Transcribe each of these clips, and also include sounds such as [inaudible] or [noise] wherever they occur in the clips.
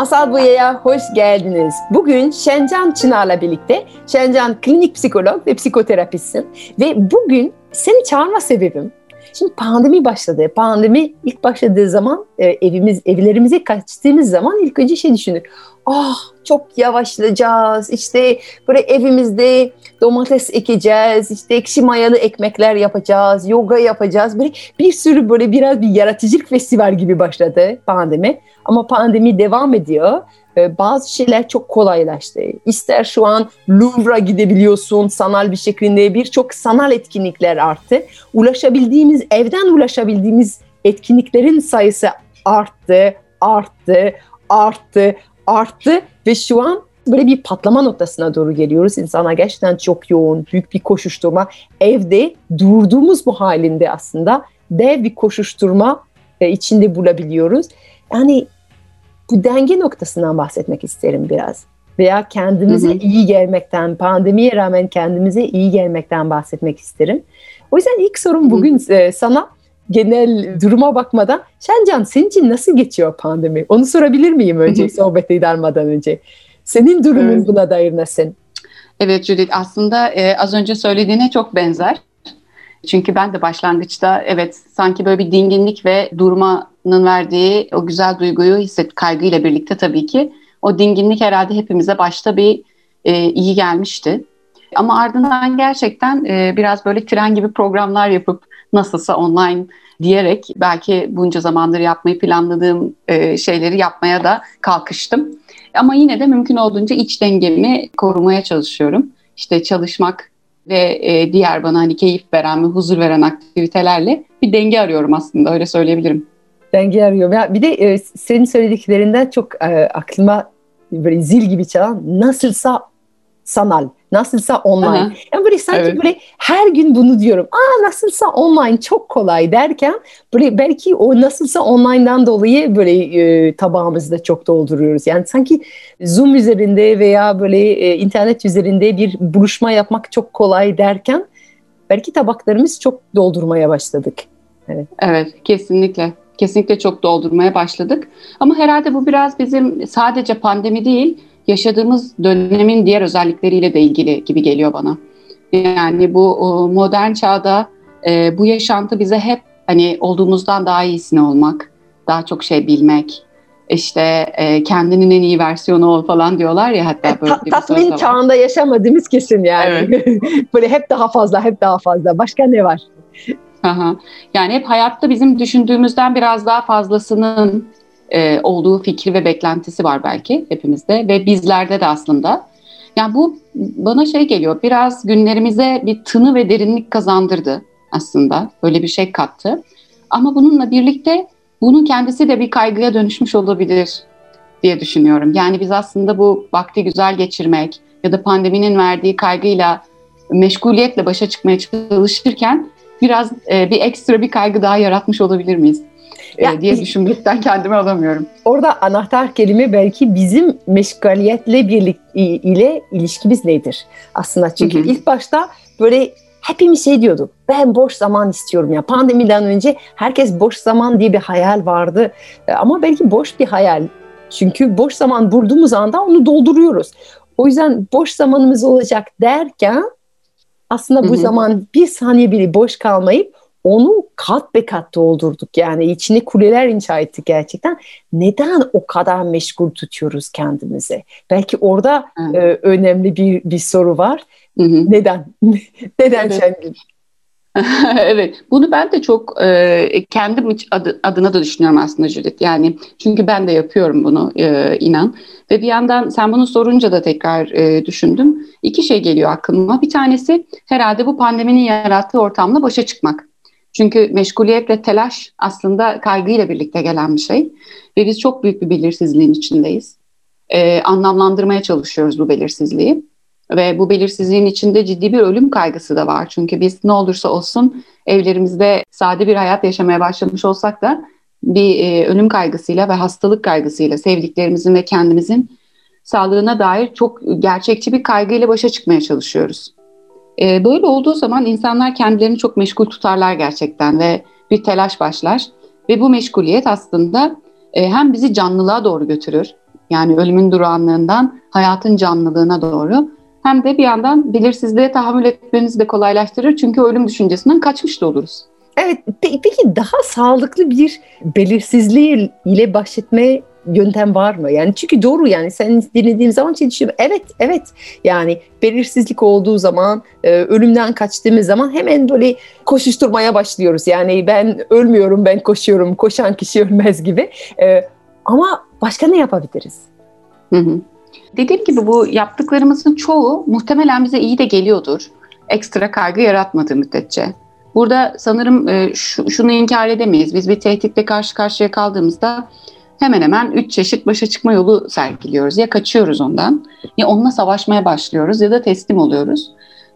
Masal Buya'ya hoş geldiniz. Bugün Şencan Çınar'la birlikte, Şencan klinik psikolog ve psikoterapistsin. Ve bugün seni çağırma sebebim, şimdi pandemi başladı. Pandemi ilk başladığı zaman e, evimiz evlerimize kaçtığımız zaman ilk önce şey düşündük. Ah çok yavaşlayacağız. İşte böyle evimizde domates ekeceğiz. işte ekşi mayalı ekmekler yapacağız. Yoga yapacağız. Böyle bir sürü böyle biraz bir yaratıcılık festival gibi başladı pandemi. Ama pandemi devam ediyor. Bazı şeyler çok kolaylaştı. İster şu an Louvre'a gidebiliyorsun sanal bir şekilde birçok sanal etkinlikler arttı. Ulaşabildiğimiz, evden ulaşabildiğimiz etkinliklerin sayısı arttı, arttı, arttı, arttı ve şu an böyle bir patlama noktasına doğru geliyoruz. İnsanlar gerçekten çok yoğun, büyük bir koşuşturma. Evde durduğumuz bu halinde aslında dev bir koşuşturma e, içinde bulabiliyoruz. Yani bu denge noktasından bahsetmek isterim biraz. Veya kendimize hı hı. iyi gelmekten, pandemiye rağmen kendimize iyi gelmekten bahsetmek isterim. O yüzden ilk sorum bugün hı hı. E, sana genel duruma bakmadan Şencan senin için nasıl geçiyor pandemi? Onu sorabilir miyim önce sohbeti darmadan önce? Senin durumun evet. buna dair nasıl? Evet Judith aslında e, az önce söylediğine çok benzer. Çünkü ben de başlangıçta evet sanki böyle bir dinginlik ve durmanın verdiği o güzel duyguyu hisset kaygıyla birlikte tabii ki o dinginlik herhalde hepimize başta bir e, iyi gelmişti. Ama ardından gerçekten e, biraz böyle tren gibi programlar yapıp nasılsa online diyerek belki bunca zamandır yapmayı planladığım e, şeyleri yapmaya da kalkıştım. Ama yine de mümkün olduğunca iç dengemi korumaya çalışıyorum. İşte çalışmak ve e, diğer bana hani keyif veren ve huzur veren aktivitelerle bir denge arıyorum aslında öyle söyleyebilirim. Denge arıyorum. Ya bir de e, senin söylediklerinden çok e, aklıma böyle zil gibi çalan nasılsa sanal. Nasılsa online. Aha. Yani böyle sanki evet. böyle her gün bunu diyorum. Aa nasılsa online çok kolay derken böyle belki o nasılsa online'dan dolayı böyle e, tabağımızı çok dolduruyoruz. Yani sanki Zoom üzerinde veya böyle e, internet üzerinde bir buluşma yapmak çok kolay derken belki tabaklarımız çok doldurmaya başladık. Evet. Evet kesinlikle. Kesinlikle çok doldurmaya başladık. Ama herhalde bu biraz bizim sadece pandemi değil, yaşadığımız dönemin diğer özellikleriyle de ilgili gibi geliyor bana. Yani bu modern çağda e, bu yaşantı bize hep hani olduğumuzdan daha iyisini olmak, daha çok şey bilmek, işte e, kendinin en iyi versiyonu ol falan diyorlar ya hatta e, böyle Ta, bir tatmin çağında yaşamadığımız kesin yani. Evet. [laughs] böyle hep daha fazla, hep daha fazla. Başka ne var? Aha. Yani hep hayatta bizim düşündüğümüzden biraz daha fazlasının e, olduğu fikri ve beklentisi var belki hepimizde ve bizlerde de aslında. Yani bu bana şey geliyor biraz günlerimize bir tını ve derinlik kazandırdı aslında. Böyle bir şey kattı. Ama bununla birlikte bunun kendisi de bir kaygıya dönüşmüş olabilir diye düşünüyorum. Yani biz aslında bu vakti güzel geçirmek ya da pandeminin verdiği kaygıyla meşguliyetle başa çıkmaya çalışırken biraz e, bir ekstra bir kaygı daha yaratmış olabilir miyiz? Ya, diye düşünmekten [laughs] kendimi alamıyorum. Orada anahtar kelime belki bizim meşgaliyetle birlik ile ilişkimiz nedir? Aslında çünkü hı hı. ilk başta böyle hepimiz şey diyorduk. Ben boş zaman istiyorum ya. Pandemiden önce herkes boş zaman diye bir hayal vardı. E, ama belki boş bir hayal. Çünkü boş zaman bulduğumuz anda onu dolduruyoruz. O yüzden boş zamanımız olacak derken aslında bu hı hı. zaman bir saniye bile boş kalmayıp onu kat be kat doldurduk yani içine kuleler inşa ettik gerçekten. Neden o kadar meşgul tutuyoruz kendimizi? Belki orada e, önemli bir bir soru var. Hı. Neden? [laughs] Neden evet. Şengül? [laughs] evet, bunu ben de çok e, kendim adı, adına da düşünüyorum aslında Judith. Yani çünkü ben de yapıyorum bunu e, inan. Ve bir yandan sen bunu sorunca da tekrar e, düşündüm. İki şey geliyor aklıma. Bir tanesi herhalde bu pandeminin yarattığı ortamla başa çıkmak. Çünkü meşguliyet ve telaş aslında kaygıyla birlikte gelen bir şey. Ve biz çok büyük bir belirsizliğin içindeyiz. e, anlamlandırmaya çalışıyoruz bu belirsizliği. Ve bu belirsizliğin içinde ciddi bir ölüm kaygısı da var. Çünkü biz ne olursa olsun evlerimizde sade bir hayat yaşamaya başlamış olsak da bir e, ölüm kaygısıyla ve hastalık kaygısıyla sevdiklerimizin ve kendimizin sağlığına dair çok gerçekçi bir kaygıyla başa çıkmaya çalışıyoruz. E, böyle olduğu zaman insanlar kendilerini çok meşgul tutarlar gerçekten ve bir telaş başlar. Ve bu meşguliyet aslında e, hem bizi canlılığa doğru götürür. Yani ölümün durağanlığından hayatın canlılığına doğru. Hem de bir yandan belirsizliğe tahammül etmemizi de kolaylaştırır. Çünkü ölüm düşüncesinden kaçmış da oluruz. Evet, peki daha sağlıklı bir belirsizliği ile baş etme yöntem var mı? Yani çünkü doğru yani sen dinlediğim zaman şey düşünüyorum. Evet, evet. Yani belirsizlik olduğu zaman, e, ölümden kaçtığımız zaman hemen böyle koşuşturmaya başlıyoruz. Yani ben ölmüyorum, ben koşuyorum, koşan kişi [laughs] ölmez gibi. E, ama başka ne yapabiliriz? Hı hı. Dediğim gibi bu yaptıklarımızın çoğu muhtemelen bize iyi de geliyordur. Ekstra kaygı yaratmadığı müddetçe. Burada sanırım e, şunu inkar edemeyiz. Biz bir tehditle karşı karşıya kaldığımızda hemen hemen üç çeşit başa çıkma yolu sergiliyoruz. Ya kaçıyoruz ondan, ya onunla savaşmaya başlıyoruz ya da teslim oluyoruz.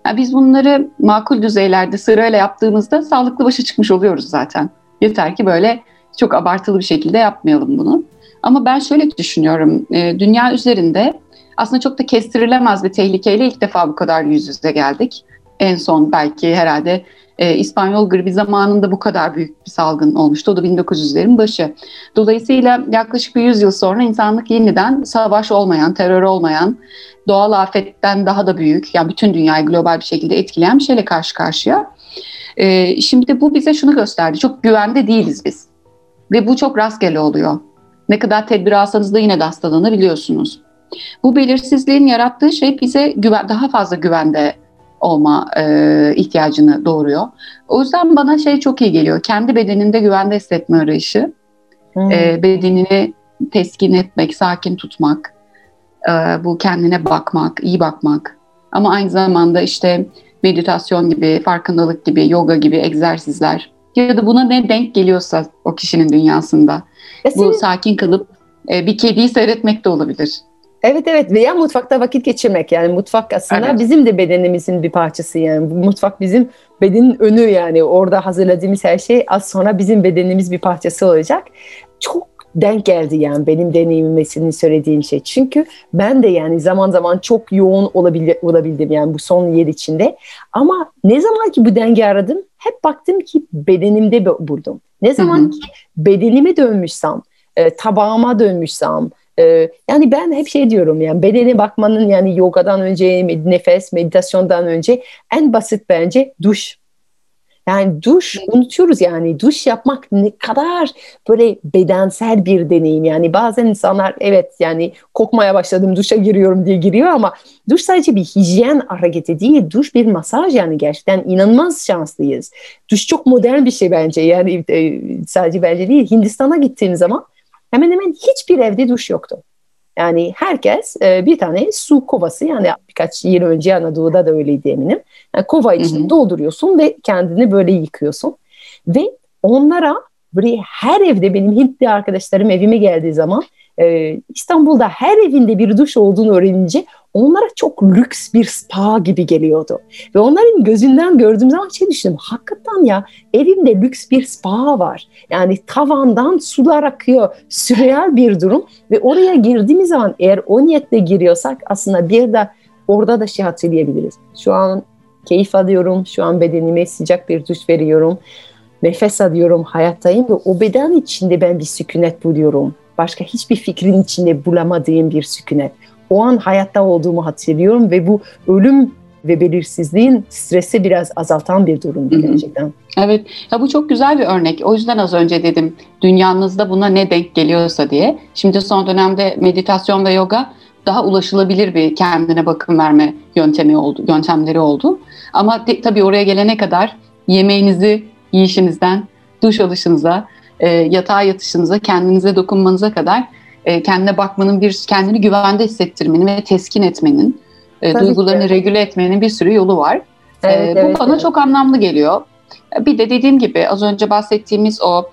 Yani biz bunları makul düzeylerde sırayla yaptığımızda sağlıklı başa çıkmış oluyoruz zaten. Yeter ki böyle çok abartılı bir şekilde yapmayalım bunu. Ama ben şöyle düşünüyorum, e, dünya üzerinde aslında çok da kestirilemez bir tehlikeyle ilk defa bu kadar yüz yüze geldik. En son belki herhalde e, İspanyol gribi zamanında bu kadar büyük bir salgın olmuştu. O da 1900'lerin başı. Dolayısıyla yaklaşık bir 100 yıl sonra insanlık yeniden savaş olmayan, terör olmayan, doğal afetten daha da büyük, yani bütün dünyayı global bir şekilde etkileyen bir şeyle karşı karşıya. E, şimdi bu bize şunu gösterdi. Çok güvende değiliz biz. Ve bu çok rastgele oluyor. Ne kadar tedbir alsanız da yine de hastalanabiliyorsunuz. Bu belirsizliğin yarattığı şey bize güven, daha fazla güvende olma e, ihtiyacını doğuruyor. O yüzden bana şey çok iyi geliyor. Kendi bedeninde güvende hissetme arayışı. Hmm. E, bedenini teskin etmek, sakin tutmak, e, bu kendine bakmak, iyi bakmak. Ama aynı zamanda işte meditasyon gibi, farkındalık gibi, yoga gibi egzersizler ya da buna ne denk geliyorsa o kişinin dünyasında. Ya bu sakin kalıp e, bir kediyi seyretmek de olabilir. Evet evet veya mutfakta vakit geçirmek yani mutfak aslında evet. bizim de bedenimizin bir parçası yani mutfak bizim bedenin önü yani orada hazırladığımız her şey az sonra bizim bedenimiz bir parçası olacak. Çok denk geldi yani benim deneyimime senin söylediğin şey. Çünkü ben de yani zaman zaman çok yoğun olabil olabildim yani bu son yer içinde. Ama ne zaman ki bu denge aradım hep baktım ki bedenimde buldum. Ne zaman Hı-hı. ki bedenime dönmüşsem, e, tabağıma dönmüşsem, ee, yani ben hep şey diyorum yani bedene bakmanın yani yogadan önce nefes meditasyondan önce en basit bence duş. Yani duş unutuyoruz yani duş yapmak ne kadar böyle bedensel bir deneyim yani bazen insanlar evet yani kokmaya başladım duşa giriyorum diye giriyor ama duş sadece bir hijyen hareketi değil duş bir masaj yani gerçekten inanılmaz şanslıyız. Duş çok modern bir şey bence yani e, sadece bence değil Hindistan'a gittiğim zaman hemen hemen hiçbir evde duş yoktu. Yani herkes e, bir tane su kovası yani birkaç yıl önce Anadolu'da da öyleydi eminim. Yani kova hı. dolduruyorsun ve kendini böyle yıkıyorsun. Ve onlara böyle her evde benim Hintli arkadaşlarım evime geldiği zaman e, İstanbul'da her evinde bir duş olduğunu öğrenince onlara çok lüks bir spa gibi geliyordu. Ve onların gözünden gördüğüm zaman şey düşündüm. Hakikaten ya evimde lüks bir spa var. Yani tavandan sular akıyor. Sürreal bir durum. Ve oraya girdiğimiz zaman eğer o niyetle giriyorsak aslında bir de orada da şey hatırlayabiliriz. Şu an keyif alıyorum. Şu an bedenime sıcak bir duş veriyorum. Nefes alıyorum, hayattayım ve o beden içinde ben bir sükunet buluyorum. Başka hiçbir fikrin içinde bulamadığım bir sükunet o an hayatta olduğumu hatırlıyorum ve bu ölüm ve belirsizliğin stresi biraz azaltan bir durumdu gerçekten. Evet, ya bu çok güzel bir örnek. O yüzden az önce dedim dünyanızda buna ne denk geliyorsa diye. Şimdi son dönemde meditasyon ve yoga daha ulaşılabilir bir kendine bakım verme yöntemi oldu, yöntemleri oldu. Ama tabii oraya gelene kadar yemeğinizi yiyişinizden, duş alışınıza, e, yatağa yatışınıza, kendinize dokunmanıza kadar e, kendine bakmanın, bir kendini güvende hissettirmenin ve teskin etmenin, e, duygularını ki. regüle etmenin bir sürü yolu var. E, evet, e, bu evet, bana evet. çok anlamlı geliyor. Bir de dediğim gibi az önce bahsettiğimiz o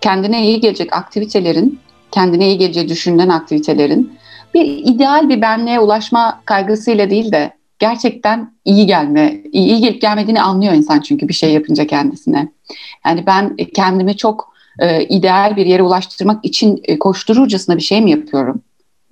kendine iyi gelecek aktivitelerin, kendine iyi gelecek düşünülen aktivitelerin bir ideal bir benliğe ulaşma kaygısıyla değil de gerçekten iyi gelme, iyi gelip gelmediğini anlıyor insan çünkü bir şey yapınca kendisine. Yani ben kendimi çok e, ideal bir yere ulaştırmak için e, koştururcasına bir şey mi yapıyorum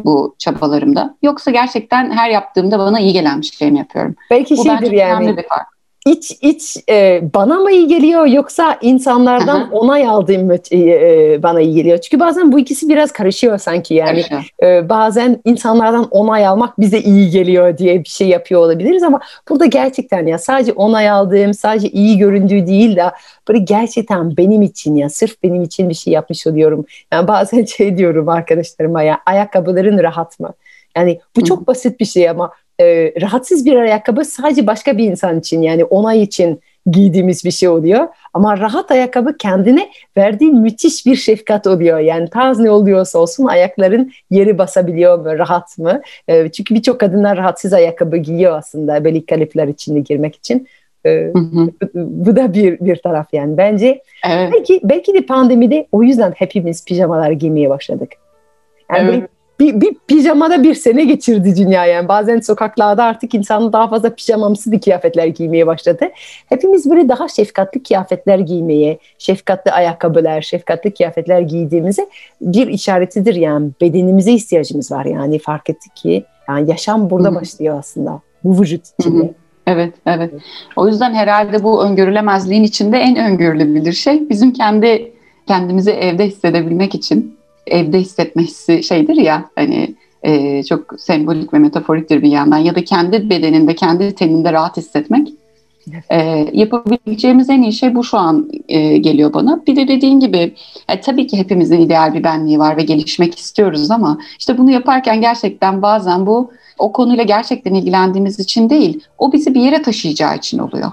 bu çabalarımda? Yoksa gerçekten her yaptığımda bana iyi gelen bir şey mi yapıyorum? Belki bu şeydir yani. Bir fark iç iç e, bana mı iyi geliyor yoksa insanlardan Aha. onay aldığım e, e, bana iyi geliyor? Çünkü bazen bu ikisi biraz karışıyor sanki yani. E, bazen insanlardan onay almak bize iyi geliyor diye bir şey yapıyor olabiliriz ama burada gerçekten ya sadece onay aldığım, sadece iyi göründüğü değil de böyle gerçekten benim için ya sırf benim için bir şey yapmış oluyorum. Yani bazen [laughs] şey diyorum arkadaşlarıma ya ayakkabıların rahat mı? Yani bu çok basit bir şey ama e, rahatsız bir ayakkabı sadece başka bir insan için yani onay için giydiğimiz bir şey oluyor. Ama rahat ayakkabı kendine verdiği müthiş bir şefkat oluyor. Yani tarz ne oluyorsa olsun ayakların yeri basabiliyor mu, rahat mı? E, çünkü birçok kadınlar rahatsız ayakkabı giyiyor aslında belli kalifler içinde girmek için. E, hı hı. Bu da bir bir taraf yani. Bence evet. belki belki de pandemide o yüzden hepimiz pijamalar giymeye başladık. Yani evet bir, bir pijamada bir sene geçirdi dünya yani. Bazen sokaklarda artık insan daha fazla pijamamsı kıyafetler giymeye başladı. Hepimiz böyle daha şefkatli kıyafetler giymeye, şefkatli ayakkabılar, şefkatli kıyafetler giydiğimize bir işaretidir yani. Bedenimize ihtiyacımız var yani fark ettik ki yani yaşam burada Hı-hı. başlıyor aslında bu vücut içinde. Hı-hı. Evet, evet. O yüzden herhalde bu öngörülemezliğin içinde en öngörülebilir şey bizim kendi kendimizi evde hissedebilmek için evde hissetme hissi şeydir ya hani e, çok sembolik ve metaforiktir bir yandan ya da kendi bedeninde kendi teninde rahat hissetmek e, yapabileceğimiz en iyi şey bu şu an e, geliyor bana. Bir de dediğin gibi e, tabii ki hepimizin ideal bir benliği var ve gelişmek istiyoruz ama işte bunu yaparken gerçekten bazen bu o konuyla gerçekten ilgilendiğimiz için değil, o bizi bir yere taşıyacağı için oluyor.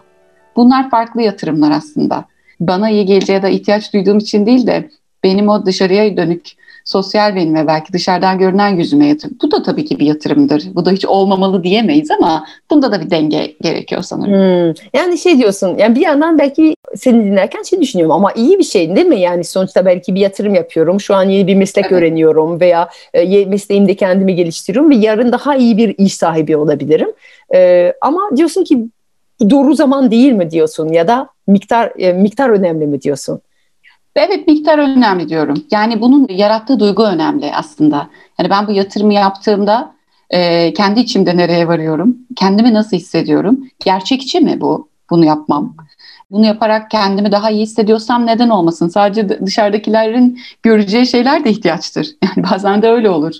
Bunlar farklı yatırımlar aslında. Bana iyi geleceği ya da ihtiyaç duyduğum için değil de benim o dışarıya dönük sosyal benim ve belki dışarıdan görünen yüzüme yatırım. Bu da tabii ki bir yatırımdır. Bu da hiç olmamalı diyemeyiz ama bunda da bir denge gerekiyor sanırım. Hmm. Yani şey diyorsun yani bir yandan belki seni dinlerken şey düşünüyorum ama iyi bir şey değil mi? Yani sonuçta belki bir yatırım yapıyorum. Şu an yeni bir meslek evet. öğreniyorum veya e, mesleğimde kendimi geliştiriyorum ve yarın daha iyi bir iş sahibi olabilirim. E, ama diyorsun ki doğru zaman değil mi diyorsun ya da miktar e, miktar önemli mi diyorsun? Evet miktar önemli diyorum. Yani bunun yarattığı duygu önemli aslında. Yani ben bu yatırımı yaptığımda e, kendi içimde nereye varıyorum? Kendimi nasıl hissediyorum? Gerçekçi mi bu? Bunu yapmam. Bunu yaparak kendimi daha iyi hissediyorsam neden olmasın? Sadece dışarıdakilerin göreceği şeyler de ihtiyaçtır. [laughs] Yani bazen de öyle olur.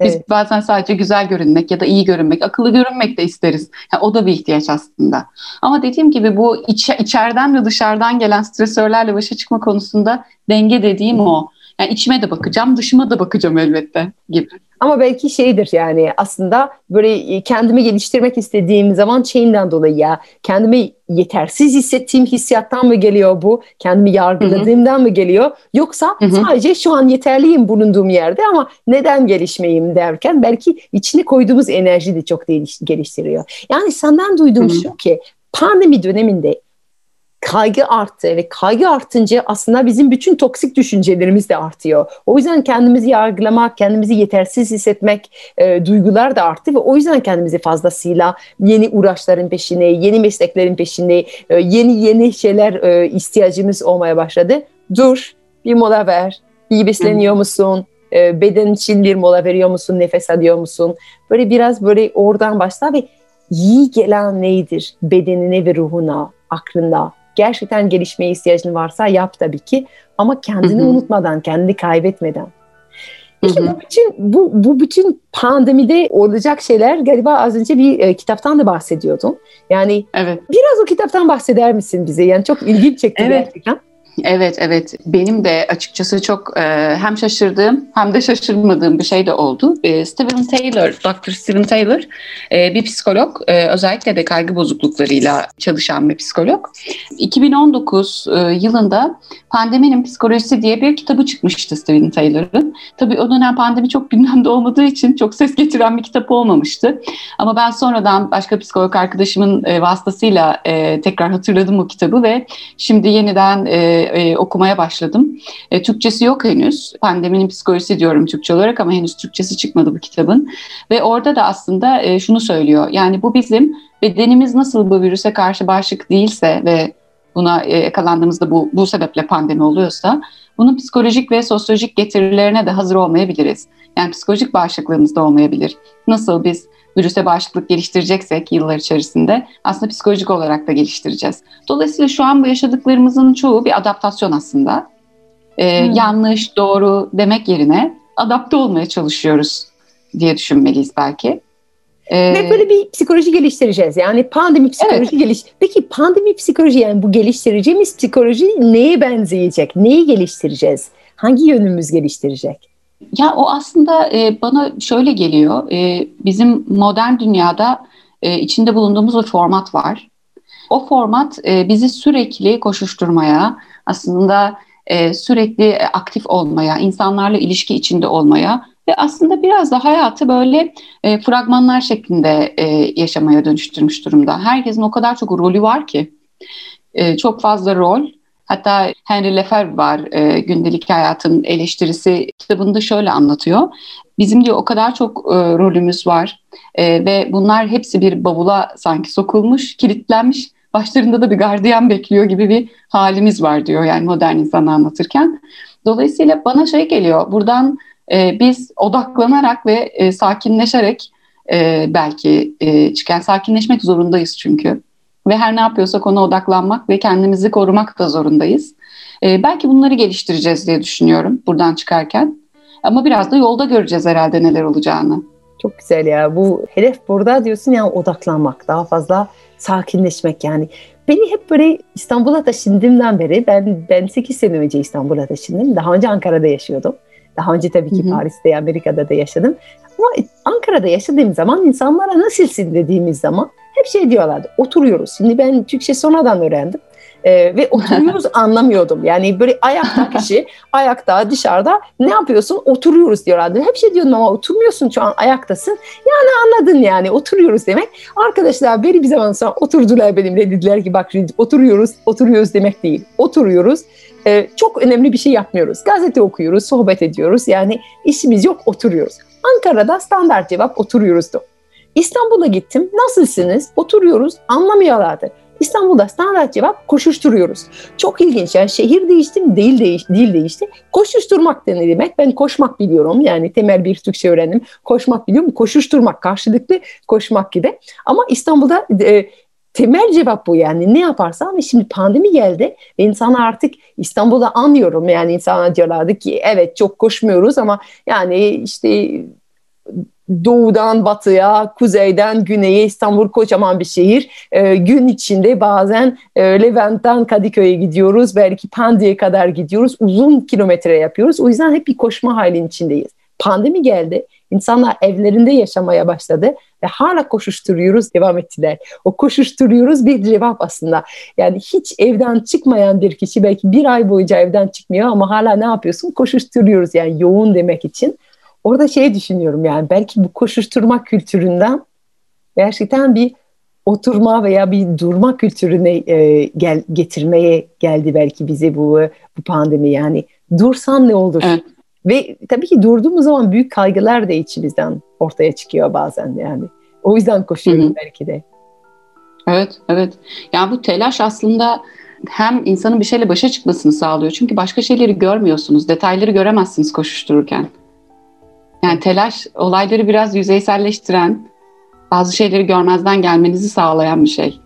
Biz evet. bazen sadece güzel görünmek ya da iyi görünmek, akıllı görünmek de isteriz. Yani o da bir ihtiyaç aslında. Ama dediğim gibi bu iç, içeriden ve dışarıdan gelen stresörlerle başa çıkma konusunda denge dediğim o. Yani içime de bakacağım, dışıma da bakacağım elbette gibi. Ama belki şeydir yani aslında böyle kendimi geliştirmek istediğim zaman şeyinden dolayı ya kendimi yetersiz hissettiğim hissiyattan mı geliyor bu? Kendimi yargıladığımdan mı geliyor? Yoksa Hı-hı. sadece şu an yeterliyim bulunduğum yerde ama neden gelişmeyeyim derken belki içine koyduğumuz enerji de çok geliştiriyor. Yani senden duyduğum Hı-hı. şu ki pandemi döneminde kaygı arttı ve kaygı artınca aslında bizim bütün toksik düşüncelerimiz de artıyor. O yüzden kendimizi yargılamak, kendimizi yetersiz hissetmek e, duygular da arttı ve o yüzden kendimizi fazlasıyla yeni uğraşların peşine, yeni mesleklerin peşine, e, yeni yeni şeyler e, ihtiyacımız olmaya başladı. Dur, bir mola ver. İyi besleniyor musun? E, beden için bir mola veriyor musun? Nefes alıyor musun? Böyle biraz böyle oradan başla ve iyi gelen neydir? Bedenine ve ruhuna, aklına gerçekten gelişmeye ihtiyacın varsa yap tabii ki ama kendini Hı-hı. unutmadan, kendini kaybetmeden. Peki bu bütün bu, bu bütün pandemide olacak şeyler galiba az önce bir e, kitaptan da bahsediyordun. Yani evet. biraz o kitaptan bahseder misin bize? Yani çok ilginç çekti evet. gerçekten. Evet, evet. Benim de açıkçası çok e, hem şaşırdığım hem de şaşırmadığım bir şey de oldu. E, Steven Taylor, Dr. Steven Taylor e, bir psikolog. E, özellikle de kaygı bozukluklarıyla çalışan bir psikolog. 2019 e, yılında Pandeminin Psikolojisi diye bir kitabı çıkmıştı Steven Taylor'ın. Tabii o dönem pandemi çok gündemde olmadığı için çok ses getiren bir kitap olmamıştı. Ama ben sonradan başka psikolog arkadaşımın e, vasıtasıyla e, tekrar hatırladım o kitabı ve şimdi yeniden e, e, okumaya başladım. E, Türkçesi yok henüz. Pandeminin psikolojisi diyorum Türkçe olarak ama henüz Türkçesi çıkmadı bu kitabın. Ve orada da aslında e, şunu söylüyor. Yani bu bizim bedenimiz nasıl bu virüse karşı bağışık değilse ve buna e, yakalandığımızda bu, bu sebeple pandemi oluyorsa bunun psikolojik ve sosyolojik getirilerine de hazır olmayabiliriz. Yani psikolojik bağışıklığımız da olmayabilir. Nasıl biz virüse bağışıklık geliştireceksek yıllar içerisinde aslında psikolojik olarak da geliştireceğiz. Dolayısıyla şu an bu yaşadıklarımızın çoğu bir adaptasyon aslında. Ee, hmm. Yanlış, doğru demek yerine adapte olmaya çalışıyoruz diye düşünmeliyiz belki. Ee, Ve böyle bir psikoloji geliştireceğiz. Yani pandemi psikoloji evet. geliş. Peki pandemi psikoloji yani bu geliştireceğimiz psikoloji neye benzeyecek? Neyi geliştireceğiz? Hangi yönümüz geliştirecek? Ya o aslında e, bana şöyle geliyor. E, bizim modern dünyada e, içinde bulunduğumuz bir format var. O format e, bizi sürekli koşuşturmaya, aslında e, sürekli aktif olmaya, insanlarla ilişki içinde olmaya ve aslında biraz da hayatı böyle e, fragmanlar şeklinde e, yaşamaya dönüştürmüş durumda. Herkesin o kadar çok rolü var ki, e, çok fazla rol Hatta Henry Lefebvre var e, gündelik hayatın eleştirisi kitabında şöyle anlatıyor. Bizim diyor o kadar çok e, rolümüz var e, ve bunlar hepsi bir bavula sanki sokulmuş, kilitlenmiş. Başlarında da bir gardiyan bekliyor gibi bir halimiz var diyor yani modern insanı anlatırken. Dolayısıyla bana şey geliyor buradan e, biz odaklanarak ve e, sakinleşerek e, belki e, çıkan sakinleşmek zorundayız çünkü ve her ne yapıyorsak ona odaklanmak ve kendimizi korumak da zorundayız. E, belki bunları geliştireceğiz diye düşünüyorum buradan çıkarken. Ama biraz da yolda göreceğiz herhalde neler olacağını. Çok güzel ya. Bu hedef burada diyorsun ya odaklanmak, daha fazla sakinleşmek yani. Beni hep böyle İstanbul'a taşındığımdan beri ben ben 8 sene önce İstanbul'a taşındım. Daha önce Ankara'da yaşıyordum. Daha önce tabii ki hı hı. Paris'te, Amerika'da da yaşadım. Ama Ankara'da yaşadığım zaman insanlara nasılsın dediğimiz zaman hep şey diyorlardı. Oturuyoruz. Şimdi ben Türkçe sonradan öğrendim. Ee, ve [laughs] oturuyoruz anlamıyordum. Yani böyle ayakta kişi [laughs] ayakta dışarıda ne yapıyorsun? Oturuyoruz diyorlardı. Hep şey diyordum ama oturmuyorsun şu an ayaktasın. Yani anladın yani oturuyoruz demek. Arkadaşlar beri bir zaman sonra oturdular benimle dediler ki bak oturuyoruz oturuyoruz demek değil. Oturuyoruz. Ee, çok önemli bir şey yapmıyoruz. Gazete okuyoruz, sohbet ediyoruz. Yani işimiz yok oturuyoruz. Ankara'da standart cevap oturuyoruzdu. İstanbul'a gittim. Nasılsınız? Oturuyoruz. Anlamıyorlardı. İstanbul'da standart cevap koşuşturuyoruz. Çok ilginç yani şehir değiştim, değil, değiş, dil değişti. Koşuşturmak da ne demek? Ben koşmak biliyorum yani temel bir Türkçe öğrendim. Koşmak biliyorum, koşuşturmak karşılıklı koşmak gibi. Ama İstanbul'da e, temel cevap bu yani ne yaparsan ve şimdi pandemi geldi ve insanlar artık İstanbul'da anlıyorum yani insanlar diyorlardı ki evet çok koşmuyoruz ama yani işte doğudan batıya, kuzeyden güneye İstanbul kocaman bir şehir. E, gün içinde bazen e, Levent'ten Kadıköy'e gidiyoruz. Belki Pendik'e kadar gidiyoruz. Uzun kilometre yapıyoruz. O yüzden hep bir koşma halin içindeyiz. Pandemi geldi. İnsanlar evlerinde yaşamaya başladı ve hala koşuşturuyoruz, devam ettiler. O koşuşturuyoruz bir cevap aslında. Yani hiç evden çıkmayan bir kişi belki bir ay boyunca evden çıkmıyor ama hala ne yapıyorsun? Koşuşturuyoruz yani yoğun demek için orada şey düşünüyorum yani belki bu koşuşturma kültüründen gerçekten bir oturma veya bir durma kültürüne e, gel, getirmeye geldi belki bize bu bu pandemi yani dursan ne olur? Evet. Ve tabii ki durduğumuz zaman büyük kaygılar da içimizden ortaya çıkıyor bazen yani. O yüzden koşuyoruz Hı-hı. belki de. Evet, evet. Yani bu telaş aslında hem insanın bir şeyle başa çıkmasını sağlıyor. Çünkü başka şeyleri görmüyorsunuz, detayları göremezsiniz koşuştururken. Yani telaş olayları biraz yüzeyselleştiren, bazı şeyleri görmezden gelmenizi sağlayan bir şey.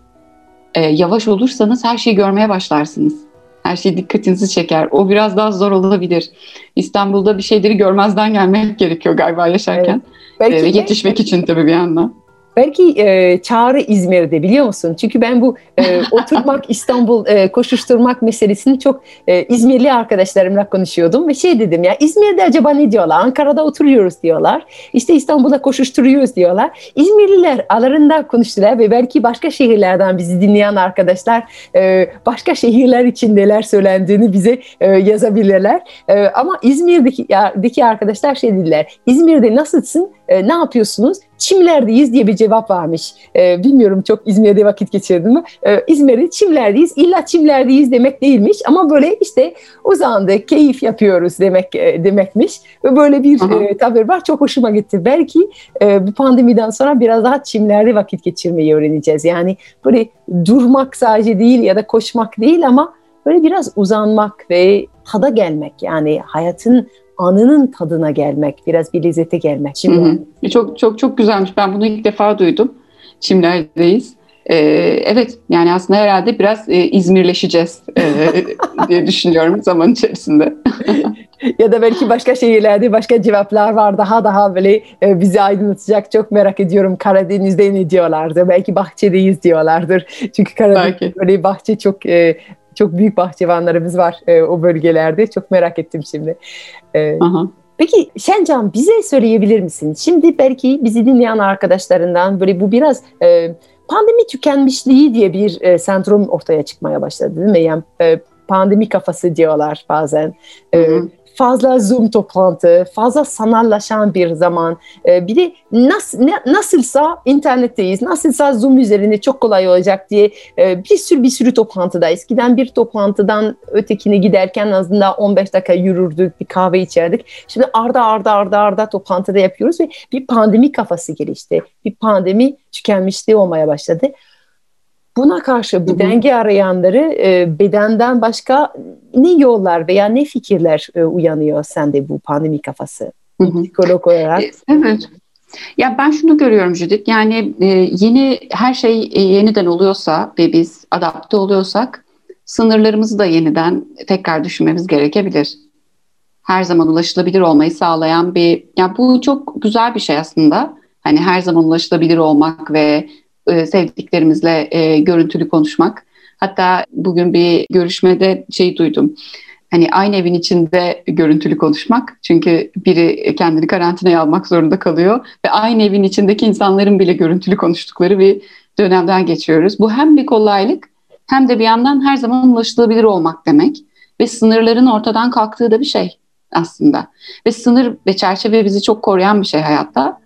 Ee, yavaş olursanız her şeyi görmeye başlarsınız. Her şey dikkatinizi çeker. O biraz daha zor olabilir. İstanbul'da bir şeyleri görmezden gelmek gerekiyor galiba yaşarken. Evet. Belki ee, yetişmek de... için tabii bir yandan. Belki e, Çağrı İzmir'de biliyor musun? Çünkü ben bu e, [laughs] oturmak, İstanbul e, koşuşturmak meselesini çok e, İzmirli arkadaşlarımla konuşuyordum ve şey dedim ya İzmir'de acaba ne diyorlar? Ankara'da oturuyoruz diyorlar. İşte İstanbul'da koşuşturuyoruz diyorlar. İzmirliler aralarında konuştular ve belki başka şehirlerden bizi dinleyen arkadaşlar e, başka şehirler için neler söylendiğini bize e, yazabilirler. E, ama İzmir'deki, ya, arkadaşlar şey dediler. İzmir'de nasılsın? E, ne yapıyorsunuz? Çimlerdeyiz diye bir cevap varmış. E, bilmiyorum çok İzmir'de vakit geçirdim mi? E, İzmir'de çimlerdeyiz. İlla çimlerdeyiz demek değilmiş ama böyle işte uzandı, keyif yapıyoruz demek e, demekmiş. Ve böyle bir e, tabir var. Çok hoşuma gitti. Belki e, bu pandemiden sonra biraz daha çimlerde vakit geçirmeyi öğreneceğiz. Yani böyle durmak sadece değil ya da koşmak değil ama böyle biraz uzanmak ve tada gelmek. Yani hayatın anının tadına gelmek, biraz bir lezzete gelmek. Şimdi hı hı. Çok çok çok güzelmiş. Ben bunu ilk defa duydum. Çimlerdeyiz. Ee, evet yani aslında herhalde biraz e, İzmirleşeceğiz e, [laughs] diye düşünüyorum zaman içerisinde. [laughs] ya da belki başka şehirlerde başka cevaplar var daha daha böyle e, bizi aydınlatacak çok merak ediyorum Karadeniz'de ne diyorlardır belki bahçedeyiz diyorlardır çünkü Karadeniz böyle bahçe çok e, çok büyük bahçıvanlarımız var e, o bölgelerde. Çok merak ettim şimdi. E, Peki Şencan bize söyleyebilir misin? Şimdi belki bizi dinleyen arkadaşlarından böyle bu biraz e, pandemi tükenmişliği diye bir e, sendrom ortaya çıkmaya başladı değil mi? Yani e, pandemi kafası diyorlar bazen. E, fazla Zoom toplantı, fazla sanallaşan bir zaman. E, bir de nas, ne, nasılsa internetteyiz, nasılsa Zoom üzerinde çok kolay olacak diye e, bir sürü bir sürü toplantıda. Eskiden bir toplantıdan ötekine giderken azından 15 dakika yürürdük, bir kahve içerdik. Şimdi arda arda arda arda toplantıda yapıyoruz ve bir pandemi kafası gelişti. Bir pandemi tükenmişliği olmaya başladı. Buna karşı bu denge arayanları e, bedenden başka ne yollar veya ne fikirler e, uyanıyor sende bu pandemi kafası psikolog olarak? E, evet. Ya ben şunu görüyorum Judith. Yani e, yeni her şey e, yeniden oluyorsa ve biz adapte oluyorsak sınırlarımızı da yeniden tekrar düşünmemiz gerekebilir. Her zaman ulaşılabilir olmayı sağlayan bir ya bu çok güzel bir şey aslında. Hani her zaman ulaşılabilir olmak ve e, sevdiklerimizle e, görüntülü konuşmak. Hatta bugün bir görüşmede şey duydum. Hani aynı evin içinde görüntülü konuşmak. Çünkü biri kendini karantinaya almak zorunda kalıyor ve aynı evin içindeki insanların bile görüntülü konuştukları bir dönemden geçiyoruz. Bu hem bir kolaylık hem de bir yandan her zaman ulaşılabilir olmak demek ve sınırların ortadan kalktığı da bir şey aslında. Ve sınır ve çerçeve bizi çok koruyan bir şey hayatta.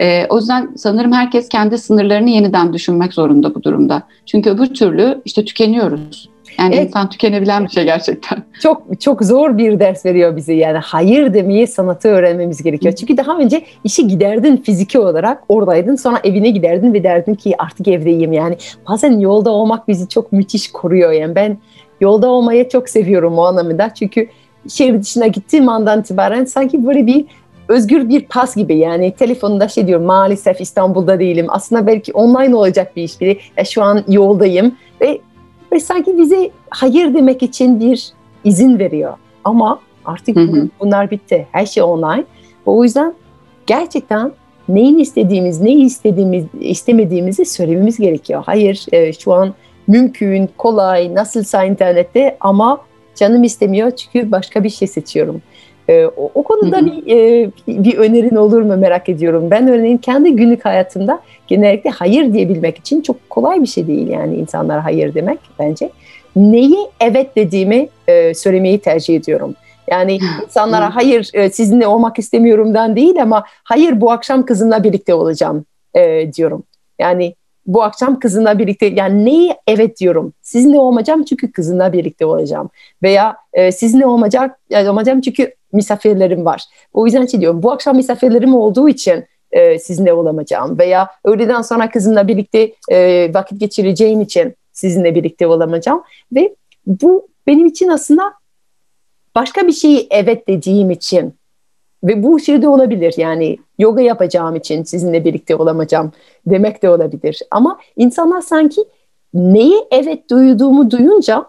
E, o yüzden sanırım herkes kendi sınırlarını yeniden düşünmek zorunda bu durumda. Çünkü öbür türlü işte tükeniyoruz. Yani evet. insan tükenebilen bir şey gerçekten. [laughs] Çok çok zor bir ders veriyor bize yani hayır demeyi sanatı öğrenmemiz gerekiyor. Çünkü daha önce işi giderdin fiziki olarak oradaydın sonra evine giderdin ve derdin ki artık evdeyim yani. Bazen yolda olmak bizi çok müthiş koruyor yani ben yolda olmayı çok seviyorum o anlamda çünkü şehir dışına gittiğim andan itibaren sanki böyle bir özgür bir pas gibi yani telefonunda şey diyor maalesef İstanbul'da değilim. Aslında belki online olacak bir iş biri. Ya şu an yoldayım ve, ve sanki bize hayır demek için bir izin veriyor. Ama artık hı hı. bunlar bitti. Her şey online. O yüzden gerçekten neyin istediğimiz, neyi istediğimiz, istemediğimizi söylememiz gerekiyor. Hayır e, şu an mümkün, kolay, nasılsa internette ama canım istemiyor çünkü başka bir şey seçiyorum. E, o, o konuda bir e, bir önerin olur mu merak ediyorum. Ben örneğin kendi günlük hayatımda genellikle hayır diyebilmek için çok kolay bir şey değil yani insanlara hayır demek bence. Neyi evet dediğimi e, söylemeyi tercih ediyorum. Yani [laughs] insanlara hayır e, sizinle olmak istemiyorumdan değil ama hayır bu akşam kızımla birlikte olacağım e, diyorum. Yani bu akşam kızınla birlikte yani neyi evet diyorum. Sizinle olmayacağım çünkü kızınla birlikte olacağım. Veya e, sizinle olmayacak, yani olmayacağım çünkü misafirlerim var. O yüzden şey diyorum bu akşam misafirlerim olduğu için e, sizinle olamayacağım. Veya öğleden sonra kızımla birlikte e, vakit geçireceğim için sizinle birlikte olamayacağım. Ve bu benim için aslında başka bir şeyi evet dediğim için ve bu şey de olabilir yani yoga yapacağım için sizinle birlikte olamayacağım demek de olabilir. Ama insanlar sanki neyi evet duyduğumu duyunca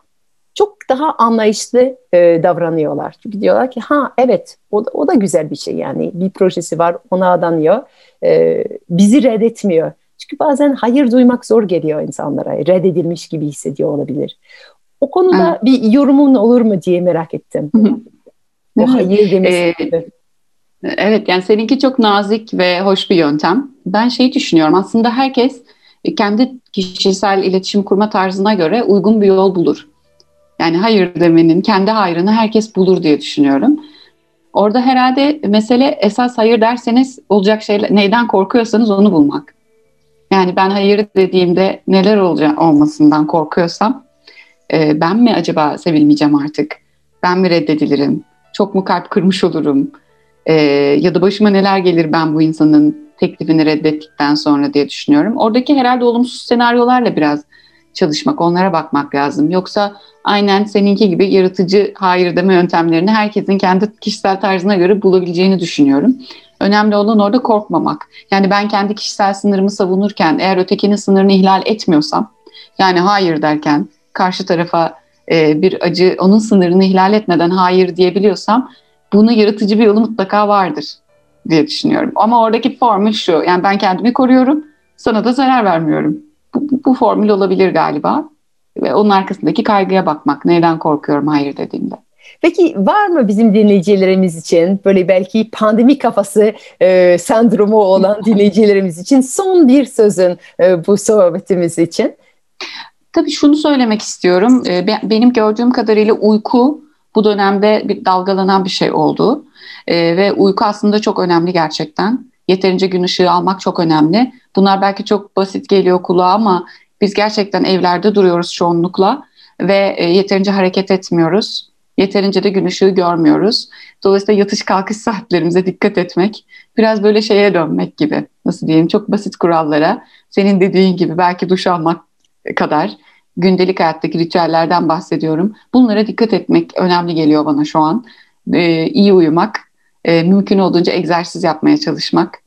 daha anlayışlı e, davranıyorlar. Çünkü diyorlar ki ha evet o da, o da güzel bir şey yani bir projesi var ona adanıyor e, bizi reddetmiyor. Çünkü bazen hayır duymak zor geliyor insanlara reddedilmiş gibi hissediyor olabilir. O konuda evet. bir yorumun olur mu diye merak ettim. o hayır demesi. Ee, Evet yani seninki çok nazik ve hoş bir yöntem. Ben şeyi düşünüyorum aslında herkes kendi kişisel iletişim kurma tarzına göre uygun bir yol bulur. Yani hayır demenin kendi hayrını herkes bulur diye düşünüyorum. Orada herhalde mesele esas hayır derseniz olacak şeyler neyden korkuyorsanız onu bulmak. Yani ben hayır dediğimde neler olacak olmasından korkuyorsam e, ben mi acaba sevilmeyeceğim artık? Ben mi reddedilirim? Çok mu kalp kırmış olurum? E, ya da başıma neler gelir ben bu insanın teklifini reddettikten sonra diye düşünüyorum. Oradaki herhalde olumsuz senaryolarla biraz çalışmak, onlara bakmak lazım. Yoksa aynen seninki gibi yaratıcı hayır deme yöntemlerini herkesin kendi kişisel tarzına göre bulabileceğini düşünüyorum. Önemli olan orada korkmamak. Yani ben kendi kişisel sınırımı savunurken eğer ötekinin sınırını ihlal etmiyorsam, yani hayır derken karşı tarafa e, bir acı onun sınırını ihlal etmeden hayır diyebiliyorsam bunu yaratıcı bir yolu mutlaka vardır diye düşünüyorum. Ama oradaki formül şu, yani ben kendimi koruyorum, sana da zarar vermiyorum. Bu, formül olabilir galiba. Ve onun arkasındaki kaygıya bakmak. Neyden korkuyorum hayır dediğimde. Peki var mı bizim dinleyicilerimiz için böyle belki pandemi kafası e, sendromu olan [laughs] dinleyicilerimiz için son bir sözün e, bu sohbetimiz için? Tabii şunu söylemek istiyorum. E, benim gördüğüm kadarıyla uyku bu dönemde bir dalgalanan bir şey oldu. E, ve uyku aslında çok önemli gerçekten. Yeterince gün ışığı almak çok önemli. Bunlar belki çok basit geliyor kulağa ama biz gerçekten evlerde duruyoruz çoğunlukla ve e, yeterince hareket etmiyoruz. Yeterince de gün ışığı görmüyoruz. Dolayısıyla yatış kalkış [laughs] saatlerimize dikkat etmek, biraz böyle şeye dönmek gibi, nasıl diyeyim, çok basit kurallara, senin dediğin gibi belki duş almak kadar gündelik hayattaki ritüellerden bahsediyorum. Bunlara dikkat etmek önemli geliyor bana şu an. Ee, iyi uyumak, e, mümkün olduğunca egzersiz yapmaya çalışmak,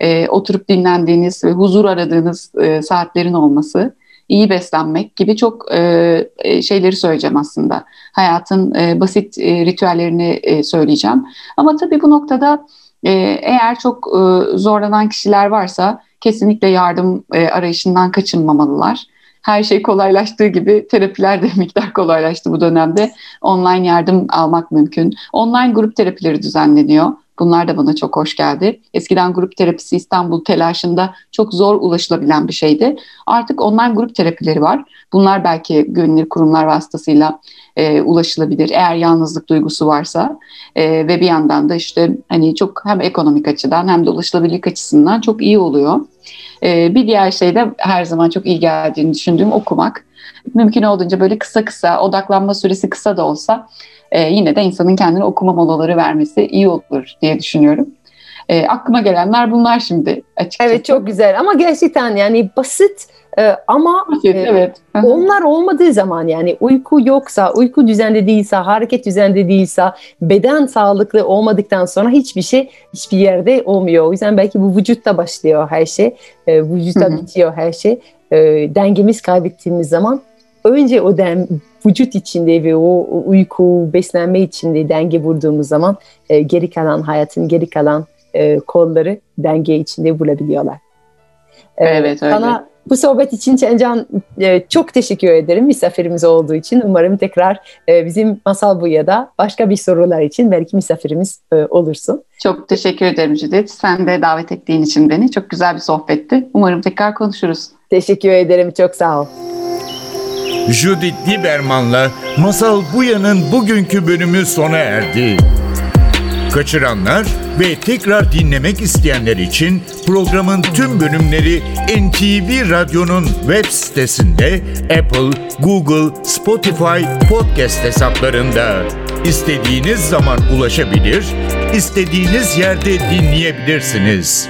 e, oturup dinlendiğiniz ve huzur aradığınız e, saatlerin olması, iyi beslenmek gibi çok e, e, şeyleri söyleyeceğim aslında. Hayatın e, basit e, ritüellerini e, söyleyeceğim. Ama tabii bu noktada e, eğer çok e, zorlanan kişiler varsa kesinlikle yardım e, arayışından kaçınmamalılar. Her şey kolaylaştığı gibi terapiler de [laughs] miktar kolaylaştı bu dönemde. Online yardım almak mümkün. Online grup terapileri düzenleniyor. Bunlar da bana çok hoş geldi. Eskiden grup terapisi İstanbul telaşında çok zor ulaşılabilen bir şeydi. Artık online grup terapileri var. Bunlar belki güvenilir kurumlar vasıtasıyla e, ulaşılabilir eğer yalnızlık duygusu varsa e, ve bir yandan da işte hani çok hem ekonomik açıdan hem de ulaşılabilirlik açısından çok iyi oluyor. E, bir diğer şey de her zaman çok iyi geldiğini düşündüğüm okumak. Mümkün olduğunca böyle kısa kısa odaklanma süresi kısa da olsa e, yine de insanın kendine okuma molaları vermesi iyi olur diye düşünüyorum. E, aklıma gelenler bunlar şimdi açıkçası. Evet çok güzel ama gerçekten yani basit e, ama basit, e, evet. onlar olmadığı zaman yani uyku yoksa, uyku düzenli değilse, hareket düzenli değilse, beden sağlıklı olmadıktan sonra hiçbir şey hiçbir yerde olmuyor. O yüzden belki bu vücutta başlıyor her şey, e, vücutta bitiyor her şey. E, dengemiz kaybettiğimiz zaman önce o den, vücut içinde ve o uyku, beslenme içinde denge vurduğumuz zaman e, geri kalan hayatın geri kalan e, kolları denge içinde bulabiliyorlar. E, evet öyle. Sana bu sohbet için Çencan e, çok teşekkür ederim misafirimiz olduğu için. Umarım tekrar e, bizim Masal Buya'da başka bir sorular için belki misafirimiz e, olursun. Çok teşekkür ederim Cüdet. Sen de davet ettiğin için beni. Çok güzel bir sohbetti. Umarım tekrar konuşuruz. Teşekkür ederim. Çok sağ ol. Judith Lieberman'la Masal Buya'nın bugünkü bölümü sona erdi. Kaçıranlar ve tekrar dinlemek isteyenler için programın tüm bölümleri NTV Radyo'nun web sitesinde Apple, Google, Spotify podcast hesaplarında istediğiniz zaman ulaşabilir, istediğiniz yerde dinleyebilirsiniz.